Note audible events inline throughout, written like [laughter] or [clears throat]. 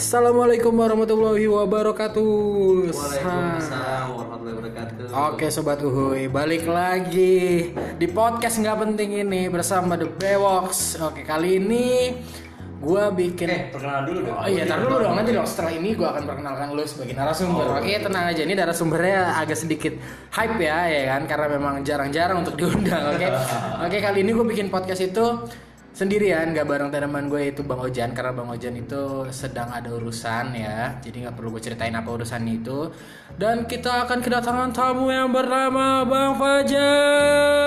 Assalamualaikum warahmatullahi wabarakatuh. Waalaikumsalam warahmatullahi wabarakatuh. Oke sobat uhuy, balik lagi di podcast nggak penting ini bersama The Bewox. Oke kali ini gue bikin. Eh, perkenalan dulu dong. Oh iya, tar dulu dong nanti dong. Setelah ini gue akan perkenalkan lu sebagai narasumber. Oh, Oke, tenang aja. Ini narasumbernya agak sedikit hype ya, ya kan? Karena memang jarang-jarang untuk diundang. Oke, [laughs] oke kali ini gue bikin podcast itu sendirian, gak bareng teman gue itu Bang Ojan karena Bang Ojan itu sedang ada urusan ya, jadi nggak perlu gue ceritain apa urusan itu. Dan kita akan kedatangan tamu yang bernama Bang Fajar.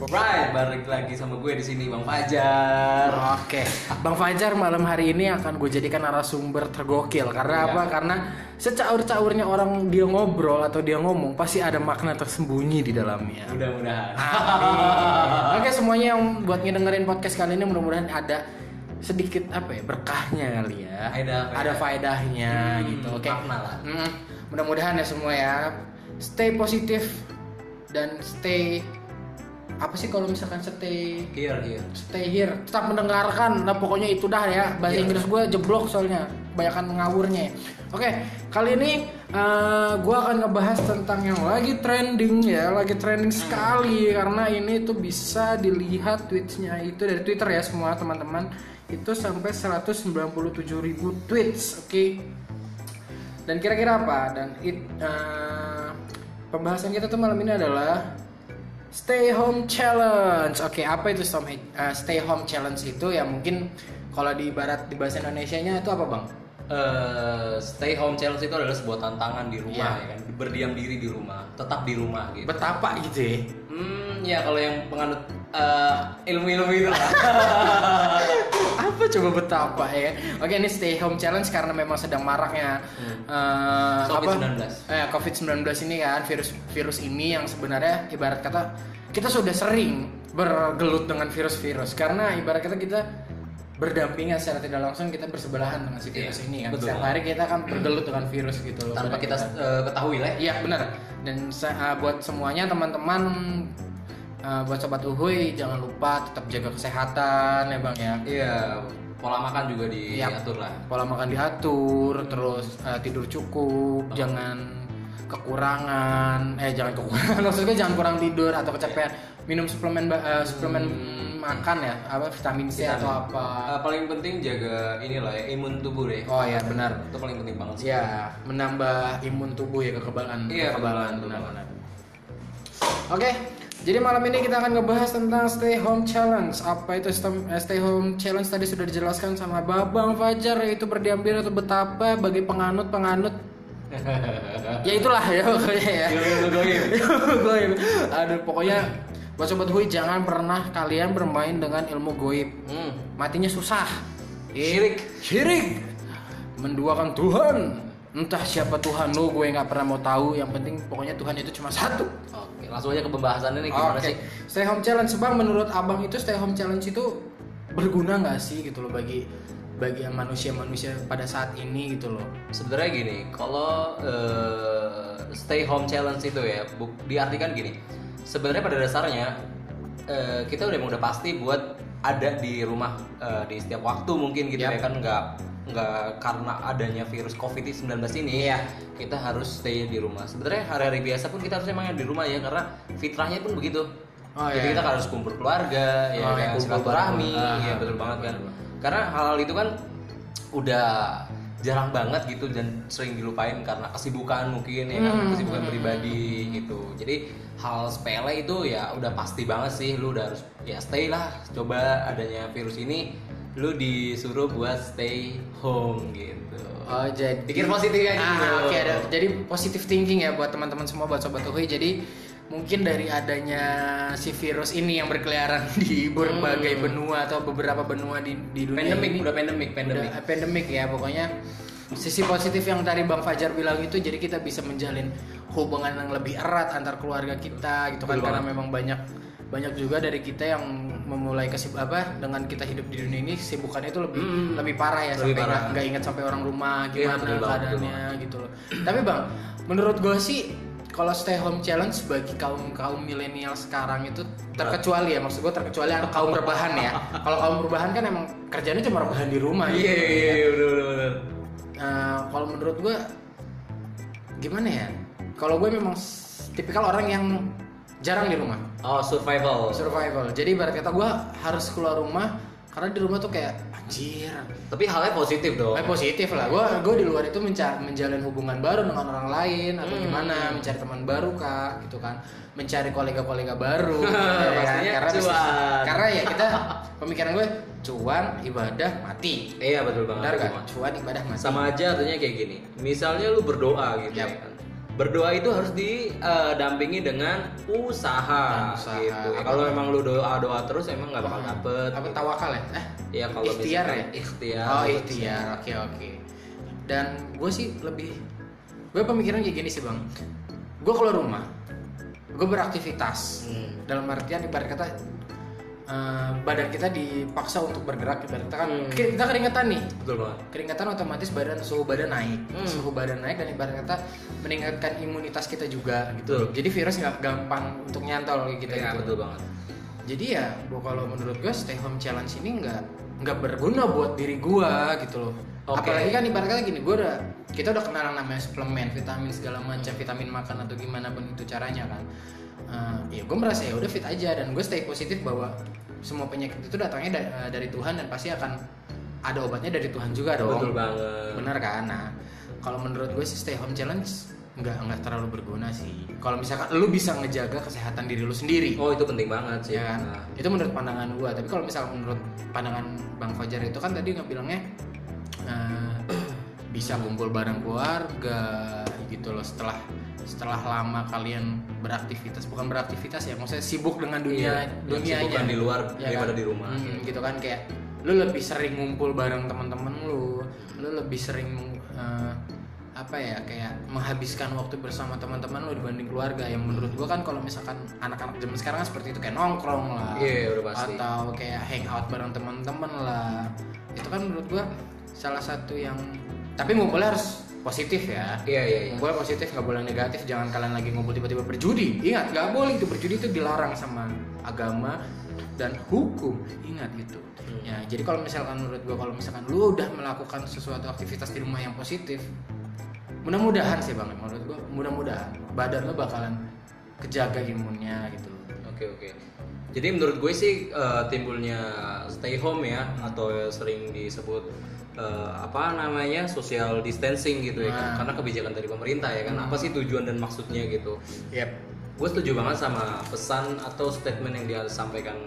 Alright, balik lagi sama gue di sini Bang Fajar. Oke, Bang Fajar malam hari ini akan gue jadikan narasumber tergokil karena Iya. apa? Karena secaur-caurnya orang dia ngobrol atau dia ngomong pasti ada makna tersembunyi di dalamnya. Mudah-mudahan. Amin. [laughs] Oke semuanya yang buat ngedengerin podcast kali ini mudah-mudahan ada sedikit apa ya berkahnya kali ya. Faedah. Ada faedahnya Hmm, gitu. Oke. makna lah. Mm, mudah-mudahan ya semua ya stay positif dan stay apa sih kalau misalkan stay Here, here. stay here? Tetap mendengarkan. Nah pokoknya itu dah ya. Bahasa Iya. Inggris gue jeblok soalnya. Kebanyakan ngawurnya. Oke kali ini eh, gue akan ngebahas tentang yang lagi trending ya. Lagi trending sekali. Karena ini tuh bisa dilihat tweetsnya. Itu dari Twitter ya semua teman-teman. Itu sampai 197 ribu tweets oke? Dan kira-kira apa? Dan it, eh, pembahasan kita tuh malam ini adalah Stay Home Challenge. Oke, apa itu stay, uh, stay Home Challenge itu ya mungkin kalau di barat di bahasa Indonesianya itu apa bang? Eh, stay home challenge itu adalah sebuah tantangan di rumah Iya. ya kan. Berdiam diri di rumah, tetap di rumah gitu. Betapa gitu ya? Hmm, ya kalau yang penganut eh, ilmu-ilmu itu lah. [laughs] apa coba betapa ya? Oke, ini Stay Home Challenge karena memang sedang maraknya uh, COVID-19. apa? Eh, COVID-19 ini kan virus virus ini yang sebenarnya ibarat kata kita sudah sering bergelut dengan virus-virus karena ibarat kata kita berdampingan secara tidak langsung kita bersebelahan dengan si virus Iya, ini kan. betul. Setiap hari kita kan bergelut dengan virus gitu loh. Tanpa Benar kita kan? eh, ketahui lah. ya. Iya benar. Dan uh, buat semuanya teman-teman uh, buat sobat uhuy jangan lupa tetap jaga kesehatan ya bang ya. Iya, pola makan juga Iya. diatur lah. Pola makan diatur, terus uh, tidur cukup, Oh. jangan kekurangan, eh jangan kekurangan, [laughs] maksudnya jangan kurang tidur atau kecapean. Minum suplemen uh, suplemen makan ya, apa vitamin C Vitamin. atau apa. Eh, paling penting jaga inilah ya imun tubuh deh. Oh ya benar. Itu paling penting banget sih. Ya, menambah imun tubuh ya kekebalan. Iya, kekebalan benar-benar. Oke, jadi malam ini kita akan ngebahas tentang Stay Home Challenge. Apa itu stem- eh, Stay Home Challenge tadi sudah dijelaskan sama Babang Fajar yaitu berdiam diri atau betapa bagi penganut-penganut [laughs] ya itulah ya pokoknya ya. Goib. [laughs] Aduh, pokoknya buat sobat hui jangan pernah kalian bermain dengan ilmu goib. Hmm. Matinya susah. Syirik. Syirik. Menduakan Tuhan. Entah siapa Tuhan lo, gue nggak pernah mau tahu. Yang penting pokoknya Tuhan itu cuma satu. Oke, langsung aja ke pembahasannya nih gimana Oke. sih? Stay home challenge, bang. Menurut abang itu stay home challenge itu berguna nggak sih gitu loh bagi bagi manusia-manusia pada saat ini gitu loh. Sebenarnya gini, kalau eh, stay home challenge itu ya, bu- diartikan gini. Sebenarnya pada dasarnya eh, kita udah udah pasti buat ada di rumah eh, di setiap waktu mungkin gitu Yap. ya kan nggak nggak karena adanya virus covid-19 ini Iya. kita harus stay di rumah. Sebenarnya hari-hari biasa pun kita harus emang di rumah ya karena fitrahnya pun begitu. Oh, Jadi iya. kita harus kumpul keluarga, ya Oh, kan, iya, kumpul silaturahmi, bareng. ya betul banget kan. Karena hal-hal itu kan udah jarang banget gitu dan sering dilupain karena kesibukan mungkin ya kan, Hmm, kesibukan pribadi gitu. Jadi hal sepele itu ya udah pasti banget sih lu udah harus ya stay lah. Coba adanya virus ini lu disuruh buat stay home gitu. Oh jadi Pikir positif aja Ah, gitu. Oke ada. Jadi positive thinking ya buat teman-teman semua buat sobat Uhui. Jadi mungkin dari adanya si virus ini yang berkeliaran [laughs] di berbagai benua atau beberapa benua di, di dunia Pandemik, ini udah pandemik, pandemik. Udah, pandemik ya pokoknya sisi positif yang tadi Bang Fajar bilang itu jadi kita bisa menjalin hubungan yang lebih erat antar keluarga kita gitu kan Betul karena banget. memang banyak banyak juga dari kita yang memulai kesib apa dengan kita hidup di dunia ini sibukannya itu lebih Hmm. lebih parah ya Lebih sampai nggak- ingat sampai orang rumah Iya, gimana banget, betul keadaannya gitu loh tapi bang menurut gue sih kalau stay home challenge bagi kaum kaum milenial sekarang itu terkecuali ya maksud gue terkecuali ada kaum rebahan ya [laughs] kalau kaum rebahan kan emang kerjanya cuma rebahan di rumah gitu. Iya iya iya bener bener bener. Nah, kalau menurut gue gimana ya kalau gue memang tipikal orang yang jarang di rumah Oh survival. survival jadi ibarat kata gue harus keluar rumah karena di rumah tuh kayak anjir Tapi halnya positif dong. Eh, positif lah, gue gue di luar itu menca- menjalin hubungan baru dengan orang lain atau Hmm. gimana, mencari teman baru kak, gitu kan, mencari kolega-kolega baru, [laughs] ya kan? Pastinya karena cuan. karena ya kita [laughs] pemikiran gue cuan ibadah mati, Iya betul banget. benar kan? Cuan ibadah mati. Sama aja artinya kayak gini. Misalnya lu berdoa gitu Yap. ya. Berdoa itu harus didampingi dengan usaha, Usaha. gitu. Ya, kalau emang lu doa doa terus emang nggak bakal dapet. Apa gitu. tawakal ya? Eh, Ya kalau ikhtiar ya? Ikhtiar. oh ikhtiar, oke oke. Dan gue sih lebih, gue pemikiran kayak gini sih bang, gue keluar rumah, gue beraktivitas, Hmm. dalam artian ibarat kata badan kita dipaksa untuk bergerak ibarat kata kan Hmm. kita keringetan nih Betul banget. keringetan otomatis badan suhu badan naik Hmm. suhu badan naik dan ibarat kata meningkatkan imunitas kita juga gitu Betul. jadi virus nggak gampang untuk nyantol kayak gitu, Iya gitu. betul banget. jadi ya gua kalau menurut gue stay home challenge ini nggak nggak berguna buat diri gua gitu loh Oke. apalagi kan ibarat kata gini gua udah kita udah kenal namanya suplemen vitamin segala macam vitamin makan atau gimana pun itu caranya kan Eh, ya gue merasa ya udah fit aja dan gue stay positif bahwa semua penyakit itu datangnya da- eh, dari Tuhan dan pasti akan ada obatnya dari Tuhan juga dong. Betul banget. benar kan? Nah kalau menurut gue sih stay home challenge nggak nggak terlalu berguna sih. Kalau misalkan lu bisa ngejaga kesehatan diri lu sendiri. Oh itu penting banget sih. ya kan? Nah, itu menurut pandangan gua. Tapi kalau misalnya menurut pandangan bang Fajar itu kan tadi nggak bilangnya eh, [clears throat] bisa kumpul bareng keluarga gitu loh setelah setelah lama kalian beraktivitas bukan beraktivitas ya maksudnya sibuk dengan dunia Iya, yang dunianya sibukan di luar Ya daripada kan? di rumah. Hmm, gitu kan kayak lu lebih sering ngumpul bareng teman-teman lu lu lebih sering eh, apa ya kayak menghabiskan waktu bersama teman-teman lu dibanding keluarga yang menurut gua kan kalau misalkan anak-anak zaman sekarang kan seperti itu kayak nongkrong lah Iya udah pasti. atau kayak hangout bareng teman-teman lah itu kan menurut gua salah satu yang tapi ngumpulnya harus positif ya? Iya iya iya. ngumpul positif nggak boleh negatif. Jangan kalian lagi ngumpul tiba-tiba berjudi. Ingat nggak boleh itu berjudi itu dilarang sama agama dan hukum. Ingat itu. Hmm. ya jadi kalau misalkan menurut gua kalau misalkan lu udah melakukan sesuatu aktivitas di rumah yang positif mudah-mudahan sih bang. Menurut gua mudah-mudahan. Badan lu bakalan kejaga imunnya gitu Oke oke. Jadi menurut gue sih eh, timbulnya stay home ya atau sering disebut eh, apa namanya social distancing gitu ya kan Nah. karena kebijakan dari pemerintah ya kan apa sih tujuan dan maksudnya gitu. yep Gue setuju banget sama pesan atau statement yang dia sampaikan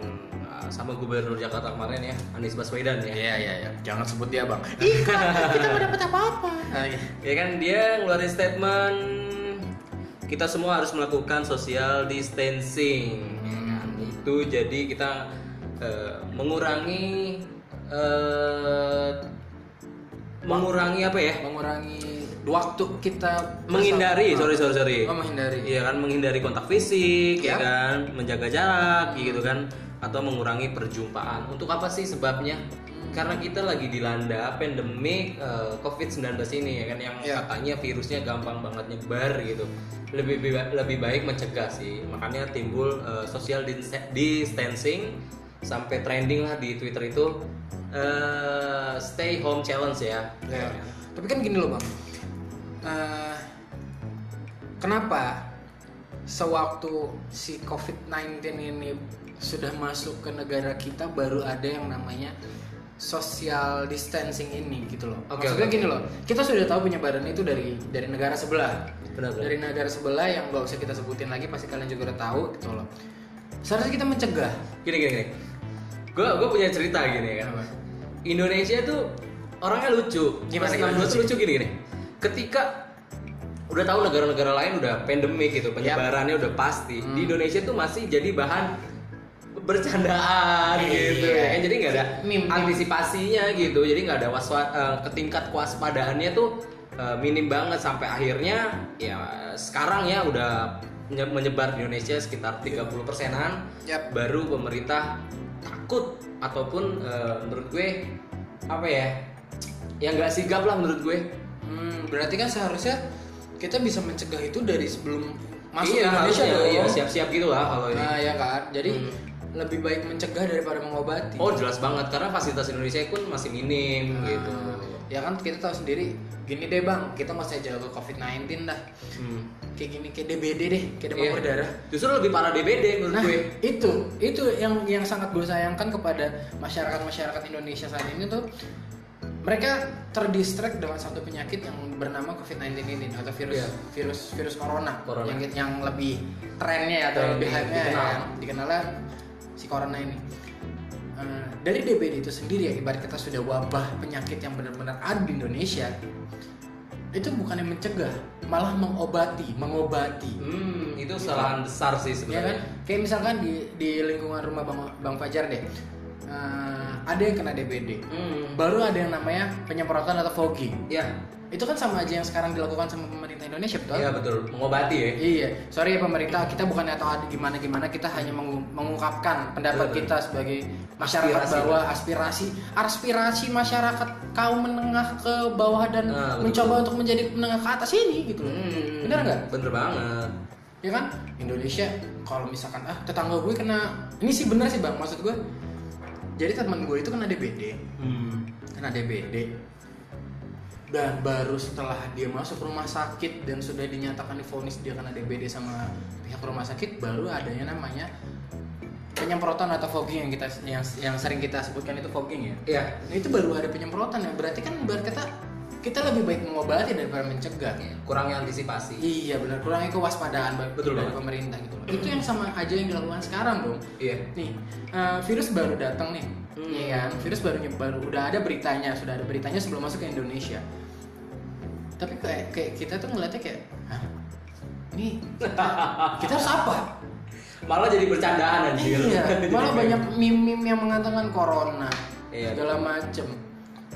eh, sama Gubernur Jakarta kemarin ya Anies Baswedan ya. Iya iya iya, jangan sebut dia bang. Iklan, [laughs] kita [laughs] nggak dapat apa-apa. Nah, iya. Ya kan dia ngeluarin statement kita semua harus melakukan social distancing. Itu jadi kita eh, mengurangi eh, mengurangi apa ya? Mengurangi waktu kita Menghindari, bersama- sorry sorry sorry. Oh menghindari. Iya kan menghindari kontak fisik, ya Ya. kan, menjaga jarak gitu kan, atau mengurangi perjumpaan. Untuk apa sih sebabnya? Karena kita lagi dilanda pandemi eh, COVID-19 ini ya kan yang Ya. katanya virusnya gampang banget nyebar gitu. Lebih lebih baik mencegah sih. Makanya timbul eh, social dis- distancing sampai trending lah di Twitter itu eh, stay home challenge ya. Ya. Tapi kan gini loh bang. Eh, kenapa sewaktu si COVID-19 ini sudah masuk ke negara kita baru ada yang namanya social distancing ini gitu loh. Oke, Maksudnya oke, gini loh, kita sudah tahu penyebaran itu dari dari negara sebelah. Benar-benar. Dari negara sebelah yang gak usah kita sebutin lagi pasti kalian juga udah tahu gitu loh. Seharusnya kita mencegah. Gini gini gini. Gue gue punya cerita gini kan. Apa? Indonesia tuh orangnya lucu. Gimana, gimana? tuh lucu gini gini. Ketika udah tahu negara-negara lain udah pandemik gitu, penyebarannya udah pasti. Hmm. Di Indonesia tuh masih jadi bahan bercandaan gitu Iya. ya kan jadi nggak ada Meme. antisipasinya gitu jadi nggak ada waswa eh, ketingkat kewaspadaannya tuh eh, minim banget sampai akhirnya ya sekarang ya udah menye- menyebar di Indonesia sekitar 30 persenan Yap. baru pemerintah takut ataupun eh, menurut gue apa ya yang nggak sigap lah menurut gue Hmm, berarti kan seharusnya kita bisa mencegah itu dari sebelum masuk iya, Indonesia iya, siap-siap gitu lah kalau ini. Nah, ya kan. Jadi Hmm. Lebih baik mencegah daripada mengobati. Oh jelas banget karena fasilitas Indonesia pun masih minim Nah, gitu. Ya kan kita tahu sendiri. Gini deh bang, kita masih jaga COVID-19 dah. Hmm. Kayak gini, kayak DBD deh, kayak demam Iya. berdarah. Justru lebih parah DBD menurut Nah, gue. itu itu yang yang sangat gue sayangkan kepada masyarakat masyarakat Indonesia saat ini tuh mereka terdistract dengan satu penyakit yang bernama COVID-19 ini atau virus Iya. virus virus corona, Corona. yang yang lebih trennya atau lebih hype-nya dikenal. ya, dikenalnya si corona ini. Eh, dari DBD itu sendiri ya ibarat kita sudah wabah penyakit yang benar-benar ada di Indonesia itu bukan yang mencegah malah mengobati mengobati Hmm, itu kesalahan besar sih ya kan sebenarnya. kayak misalkan di di lingkungan rumah bang bang Fajar deh eh, ada yang kena DBD Hmm. baru ada yang namanya penyemprotan atau fogging Ya, itu kan sama aja yang sekarang dilakukan sama pemerintah Indonesia betul iya betul. Mengobati ya. Iya, sorry ya pemerintah, kita bukan atau ada gimana gimana, kita hanya mengu- mengungkapkan pendapat Betul. kita sebagai masyarakat Aspirasi. bawah, aspirasi, aspirasi masyarakat kaum menengah ke bawah dan Nah, betul. mencoba untuk menjadi menengah ke atas ini gitu loh. Hmm, Bener nggak? Bener banget. Ya kan? Indonesia kalau misalkan ah tetangga gue kena, ini sih bener sih bang, maksud gue. Jadi teman gue itu kena DBD, Hmm. kena DBD dan baru setelah dia masuk rumah sakit dan sudah dinyatakan divonis dia kena DBD sama pihak rumah sakit baru adanya namanya penyemprotan atau fogging yang kita yang yang sering kita sebutkan itu fogging ya. Iya. Nah, itu baru ada penyemprotan ya. Berarti kan berarti kita kita lebih baik mengobati daripada mencegah. Kurangnya antisipasi. Iya benar kurangi kewaspadaan Betul dari banget. pemerintah gitu. loh. Itu yang sama aja yang dilakukan sekarang dong. Iya. Nih, eh, virus baru datang nih. Hmm. Iya kan? Virus baru baru udah ada beritanya, sudah ada beritanya sebelum masuk ke Indonesia. Tapi kayak kayak kita tuh ngeliatnya kayak, Hah? Ini kita, kita harus apa? Malah jadi bercandaan anjir. Iya, malah [laughs] banyak meme-meme yang mengatakan corona Iya, segala macem.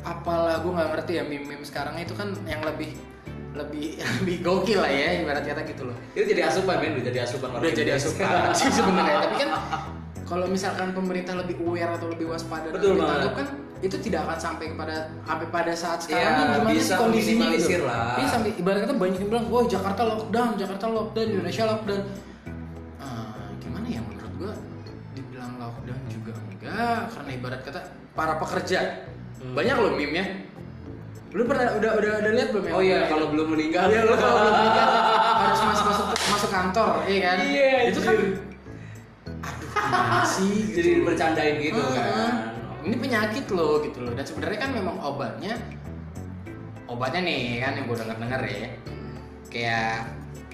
Apalah gue nggak ngerti ya meme-meme sekarang itu kan yang lebih lebih [laughs] lebih gokil lah ya ibarat kata gitu loh. Itu jadi asupan men, udah jadi asupan Udah jadi asupan [laughs] sih sebenarnya. Tapi kan kalau misalkan pemerintah lebih aware atau lebih waspada dan Betul lebih tanggap kan itu tidak akan sampai kepada sampai pada saat sekarang Iya, ini gimana bisa sih kondisinya gitu. lah. Iya sampai ibarat kata banyak yang bilang, "Wah, Jakarta lockdown, Jakarta lockdown, Indonesia lockdown." Ah, gimana ya menurut gua dibilang lockdown juga enggak karena ibarat kata para pekerja Hmm. banyak loh meme-nya. Lu pernah udah udah udah lihat belum ya? Oh iya, kalau belum meninggal. Iya lo kalau belum nikah [laughs] harus masuk masuk masuk kantor, iya kan? Iya, itu kan. Aduh, gimana sih? [laughs] Jadi bercandain gitu Ah, kan. Ini penyakit loh gitu loh. Dan sebenarnya kan memang obatnya, obatnya nih kan yang gue denger dengar ya, kayak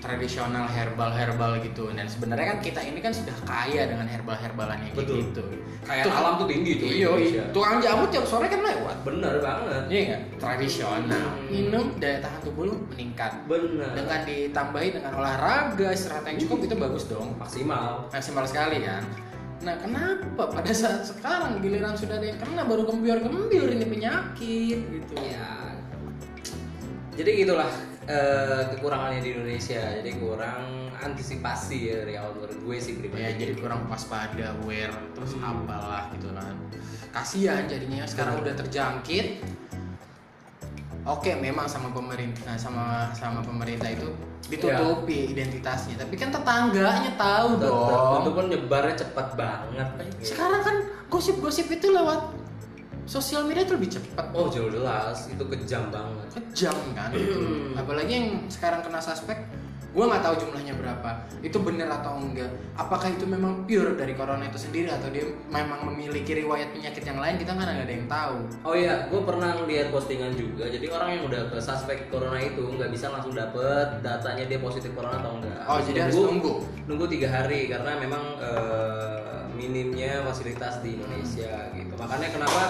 tradisional herbal herbal gitu. Dan sebenarnya kan kita ini kan sudah kaya dengan herbal herbalan yang kayak Betul. gitu. Kayak alam tuh tinggi tuh Iya, Indonesia. tukang jamu tiap sore kan lewat. Bener banget. Iya nggak? Tradisional. Hmm. Minum daya tahan tubuh lu meningkat. Bener. Dengan ditambahi dengan olahraga istirahat yang cukup itu bagus dong. maksimal. Maksimal sekali kan. Nah kenapa pada saat sekarang giliran sudah ada yang kena baru gembiar-gembiar ini penyakit gitu. Ya. Jadi gitulah eh, kekurangannya di Indonesia. Jadi kurang antisipasi ya dari awal menurut gue sih pribadi. Ya jadi kurang waspada, aware, terus apalah gitu kan. Kasihan jadinya sekarang udah terjangkit. Oke, memang sama pemerintah sama sama pemerintah itu ditutupi identitasnya, tapi kan tetangganya tahu dong. Itu pun nyebarnya cepat banget. Sekarang kan gosip-gosip itu lewat sosial media itu lebih cepat. Oh jauh jelas, itu kejam banget. Kejam kan. Hmm. Apalagi yang sekarang kena suspek, gue nggak tahu jumlahnya berapa. Itu benar atau enggak? Apakah itu memang pure dari corona itu sendiri atau dia memang memiliki riwayat penyakit yang lain? Kita kan nggak ada yang tahu. Oh iya, gue pernah lihat postingan juga. Jadi orang yang udah ke suspek corona itu nggak bisa langsung dapet datanya dia positif corona atau enggak. Oh, jadi harus nunggu. Nunggu tiga hari karena memang eh, minimnya fasilitas di Indonesia gitu. Makanya kenapa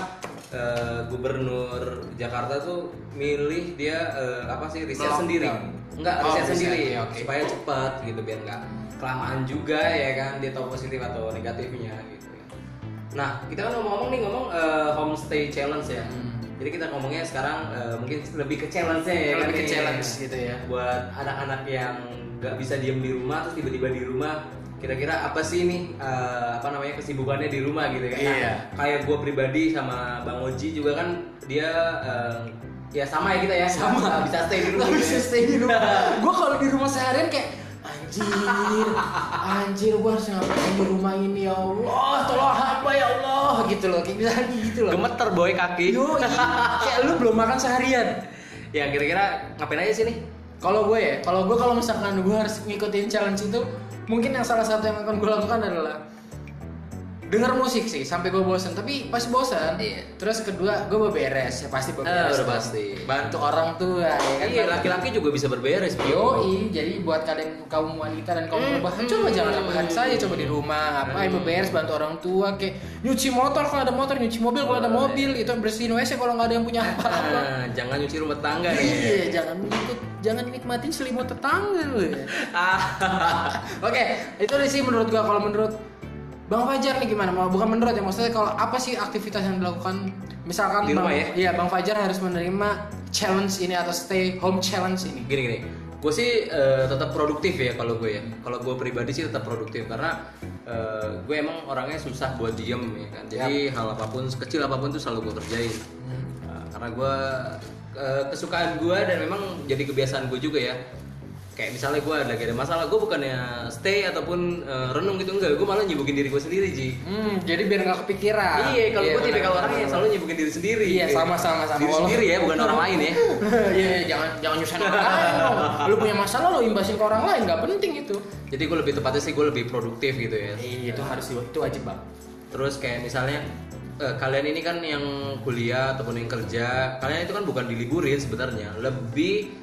eh, Gubernur Jakarta tuh milih dia eh, apa sih riset Lockdown. sendiri? Enggak, Oh, riset riset, sendiri iya, oke. supaya cepat gitu biar nggak kelamaan juga ya kan dia tahu positif atau negatifnya gitu. Nah, kita kan ngomong-ngomong nih ngomong eh, homestay challenge ya. Hmm. Jadi kita ngomongnya sekarang eh, mungkin lebih ke challenge-nya ya. Lebih kan ke nih. challenge gitu ya. Buat anak-anak yang nggak bisa diem di rumah terus tiba-tiba di rumah kira-kira apa sih nih eh, apa namanya kesibukannya di rumah gitu kan? Nah, Iya. kayak gue pribadi sama Bang Oji juga kan dia eh, ya sama ya kita ya Sama. nggak bisa stay di rumah. Gitu bisa ya. stay di rumah. [laughs] gue kalau di rumah seharian kayak anjir anjir gue harus ngapain di rumah ini ya Allah tolong hamba ya Allah gitu loh kayak misalnya gitu loh Gemeter boy kaki. Yo, kayak lu belum makan seharian ya kira-kira ngapain aja sih nih? kalau gue ya kalau gue kalau misalkan gue harus ngikutin challenge itu mungkin yang salah satu yang akan gue lakukan adalah denger musik sih sampai gue bosan tapi pas bosan Iya. terus kedua gue beberes ya pasti Ah, beberes dong. pasti. bantu orang tua ya kan Iya, laki-laki juga bisa berberes. Yoi, jadi buat kalian kaum wanita dan kaum perubahan coba jangan rebahan saja coba di rumah apa yang beberes bantu orang tua kayak nyuci motor kalau ada motor nyuci mobil kalau ada mobil itu bersihin WC kalau nggak ada yang punya apa-apa Ah, jangan nyuci rumah tangga nih. iya jangan ikut jangan nikmatin selimut tetangga lu ya Ah. [laughs] oke itu sih menurut gua kalau menurut Bang Fajar nih gimana? Mau bukan menurut ya maksudnya kalau apa sih aktivitas yang dilakukan? Misalkan Di Bang, rumah ya? Iya, Bang Fajar harus menerima challenge ini atau stay home challenge ini. gini gini. Gue sih eh, tetap produktif ya kalau gue ya. Kalau gue pribadi sih tetap produktif karena eh, gue emang orangnya susah buat diem ya kan. Jadi hal apa pun sekecil apa pun tuh selalu gue kerjain. Nah, karena gue eh, kesukaan gue dan memang jadi kebiasaan gue juga ya kayak misalnya gue ada ada masalah gue bukannya stay ataupun eh, renung gitu enggak gue malah nyibukin diri gue sendiri ji Hmm, jadi biar nggak kepikiran. iya kalau gue benar, tipikal benar, orang yang selalu nyibukin diri sendiri Iya, sama, sama, sama. diri sendiri ya bukan orang lain ya [laughs] Iya, iya, jangan jangan nyusahin orang lain dong. Lu punya masalah lo imbasin ke orang lain nggak penting itu. jadi gue lebih tepatnya sih gue lebih produktif gitu ya Iya, itu harus itu wajib bang. Terus kayak misalnya eh, kalian ini kan yang kuliah ataupun yang kerja, kalian itu kan bukan diliburin sebenarnya, lebih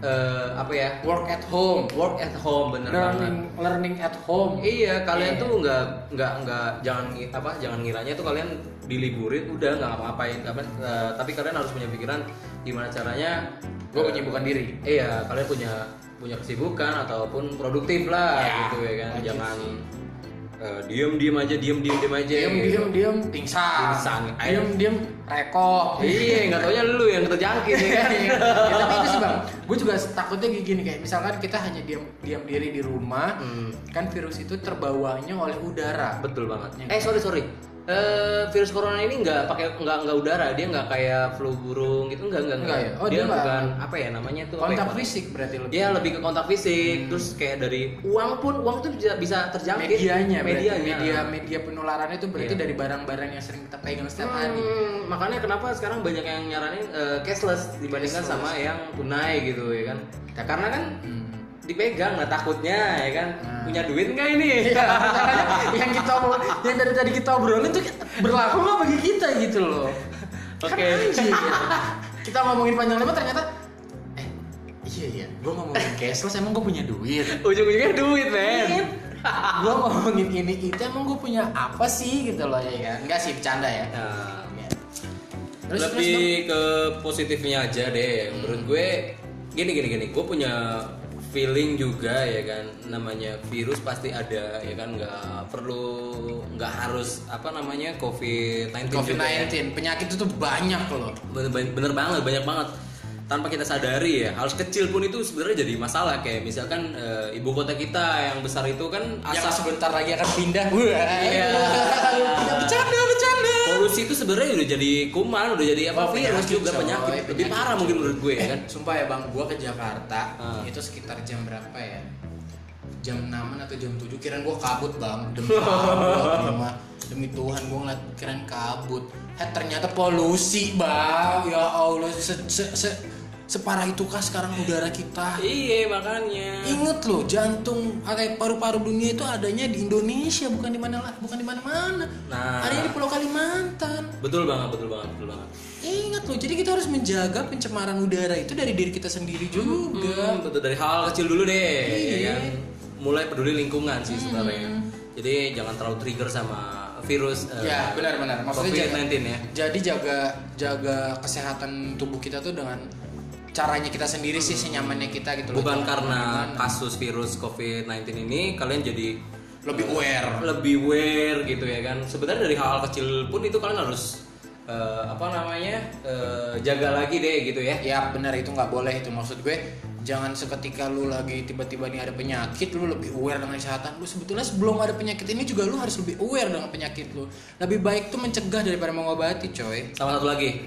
eh, apa ya? Work at home, Work at home bener banget. learning learning at home. Iya, kalian Iya. tuh nggak nggak nggak jangan apa jangan ngiranya tuh kalian diliburin udah nggak ngapa-ngapain apa eh, tapi kalian harus punya pikiran gimana caranya Gue eh, menyibukkan diri. Iya, kalian punya punya kesibukan ataupun produktif lah Ya, gitu ya kan. Jangan eh, diem diem aja, diem diem diem aja. Diem diem diem pingsan. Pingsan. Diem diem rekok. Iya, nggak taunya lu yang terjangkit ya kan. [laughs] ya, tapi itu sih bang, gue juga takutnya gini kayak misalkan kita hanya diam diam diri di rumah, Hmm. kan virus itu terbawanya oleh udara. Betul banget. Ya. Eh sorry sorry. Eh, virus corona ini nggak pakai nggak nggak udara, dia nggak kayak flu burung gitu, nggak nggak Nggak ya? Oh, dia, dia bukan apa ya namanya tuh? apa Kontak ya? fisik berarti lebih. Dia lebih ke kontak fisik, terus kayak dari uang pun uang tuh bisa bisa terjangkit. medianya, berarti. medianya. media media penularannya itu berarti Iya. dari barang-barang yang sering kita pegang setiap hari. Hmm, makanya kenapa sekarang banyak yang nyaranin eh, cashless dibandingkan Cashless. sama yang tunai gitu ya kan? Ya, karena kan Hmm. Dipegang lah takutnya ya kan Hmm. punya duit nggak ini? [laughs] Masalahnya yang kita yang dari tadi kita obrolin tuh berlaku nggak bagi kita gitu loh. Oke. Kan anjing, gitu. [laughs] Kita ngomongin panjang lebar ternyata eh iya iya, gue ngomongin cashless emang gue punya duit. Ujung-ujungnya duit men. gue ngomongin ini itu emang gue punya apa sih gitu loh ya kan? Enggak sih bercanda ya. Nah, Ya. Terus, lebih ke positifnya aja deh menurut gue gini gini gini gue punya feeling juga ya kan? Namanya virus pasti ada ya kan? Nggak perlu nggak harus apa namanya covid 19 COVID-19 penyakit itu banyak loh. bener, bener banget banyak banget. Tanpa kita sadari ya hal kecil pun itu sebenarnya jadi masalah. Kayak misalkan eh, ibu kota kita yang besar itu kan Yang asap sebentar lagi akan pindah. Wah, Iya. [laughs] bercanda polusi itu sebenarnya udah jadi kuman udah jadi apa Oh, virus juga coy, penyakit lebih penyakit, parah mungkin menurut gue ya kan. Sumpah ya bang, gua ke Jakarta Ah. itu sekitar jam berapa ya? Jam 6 atau jam 7 kirain gua kabut bang. [laughs] Demi Allah, demi, demi Tuhan gua ngeliat kirain kabut. Eh ternyata polusi bang. Ya Allah, se, se, se- separah itukah sekarang udara kita Iya makanya. Ingat loh, jantung atau paru-paru dunia itu adanya di Indonesia bukan di mana lah, bukan di mana-mana. Nah. Adanya di Pulau Kalimantan. Betul banget, betul banget, betul banget. Ingat loh, jadi kita harus menjaga pencemaran udara itu dari diri kita sendiri juga. Hmm, betul dari hal kecil dulu deh, Iya. ya kan. Mulai peduli lingkungan sih sebenarnya. Jadi jangan terlalu trigger sama virus. eh, Ya benar-benar. Maksudnya jaga, COVID-19 ya. jadi jaga jaga kesehatan tubuh kita tuh dengan caranya kita sendiri sih senyamannya kita gitu loh. Bukan karena gimana. kasus virus COVID-19 ini kalian jadi lebih aware. lebih aware gitu ya kan. Sebenarnya dari hal-hal kecil pun itu kalian harus eh, apa namanya eh, jaga lagi deh gitu ya. Ya benar itu nggak boleh itu maksud gue. Jangan seketika lu lagi tiba-tiba nih ada penyakit lu lebih aware dengan kesehatan lu. Sebetulnya sebelum ada penyakit ini juga lu harus lebih aware dengan penyakit lu. Lebih baik tuh mencegah daripada mengobati, coy. Sama satu lagi,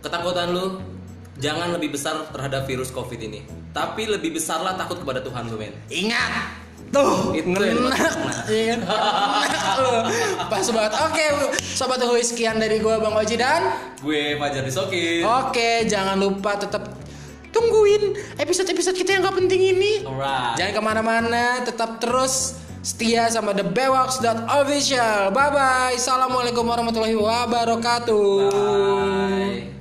ketakutan lu jangan lebih besar terhadap virus covid ini tapi lebih besarlah takut kepada Tuhan lu men Ingat Tuh, Itu ngenak, iya. Pas banget. Oke, sobat Hui sekian dari gua Bang Oji dan gue Fajar Disokin Oke, jangan lupa tetap tungguin episode-episode kita yang gak penting ini. alright Jangan ke mana-mana, tetap terus setia sama The Official. Bye bye. Assalamualaikum warahmatullahi wabarakatuh. Bye.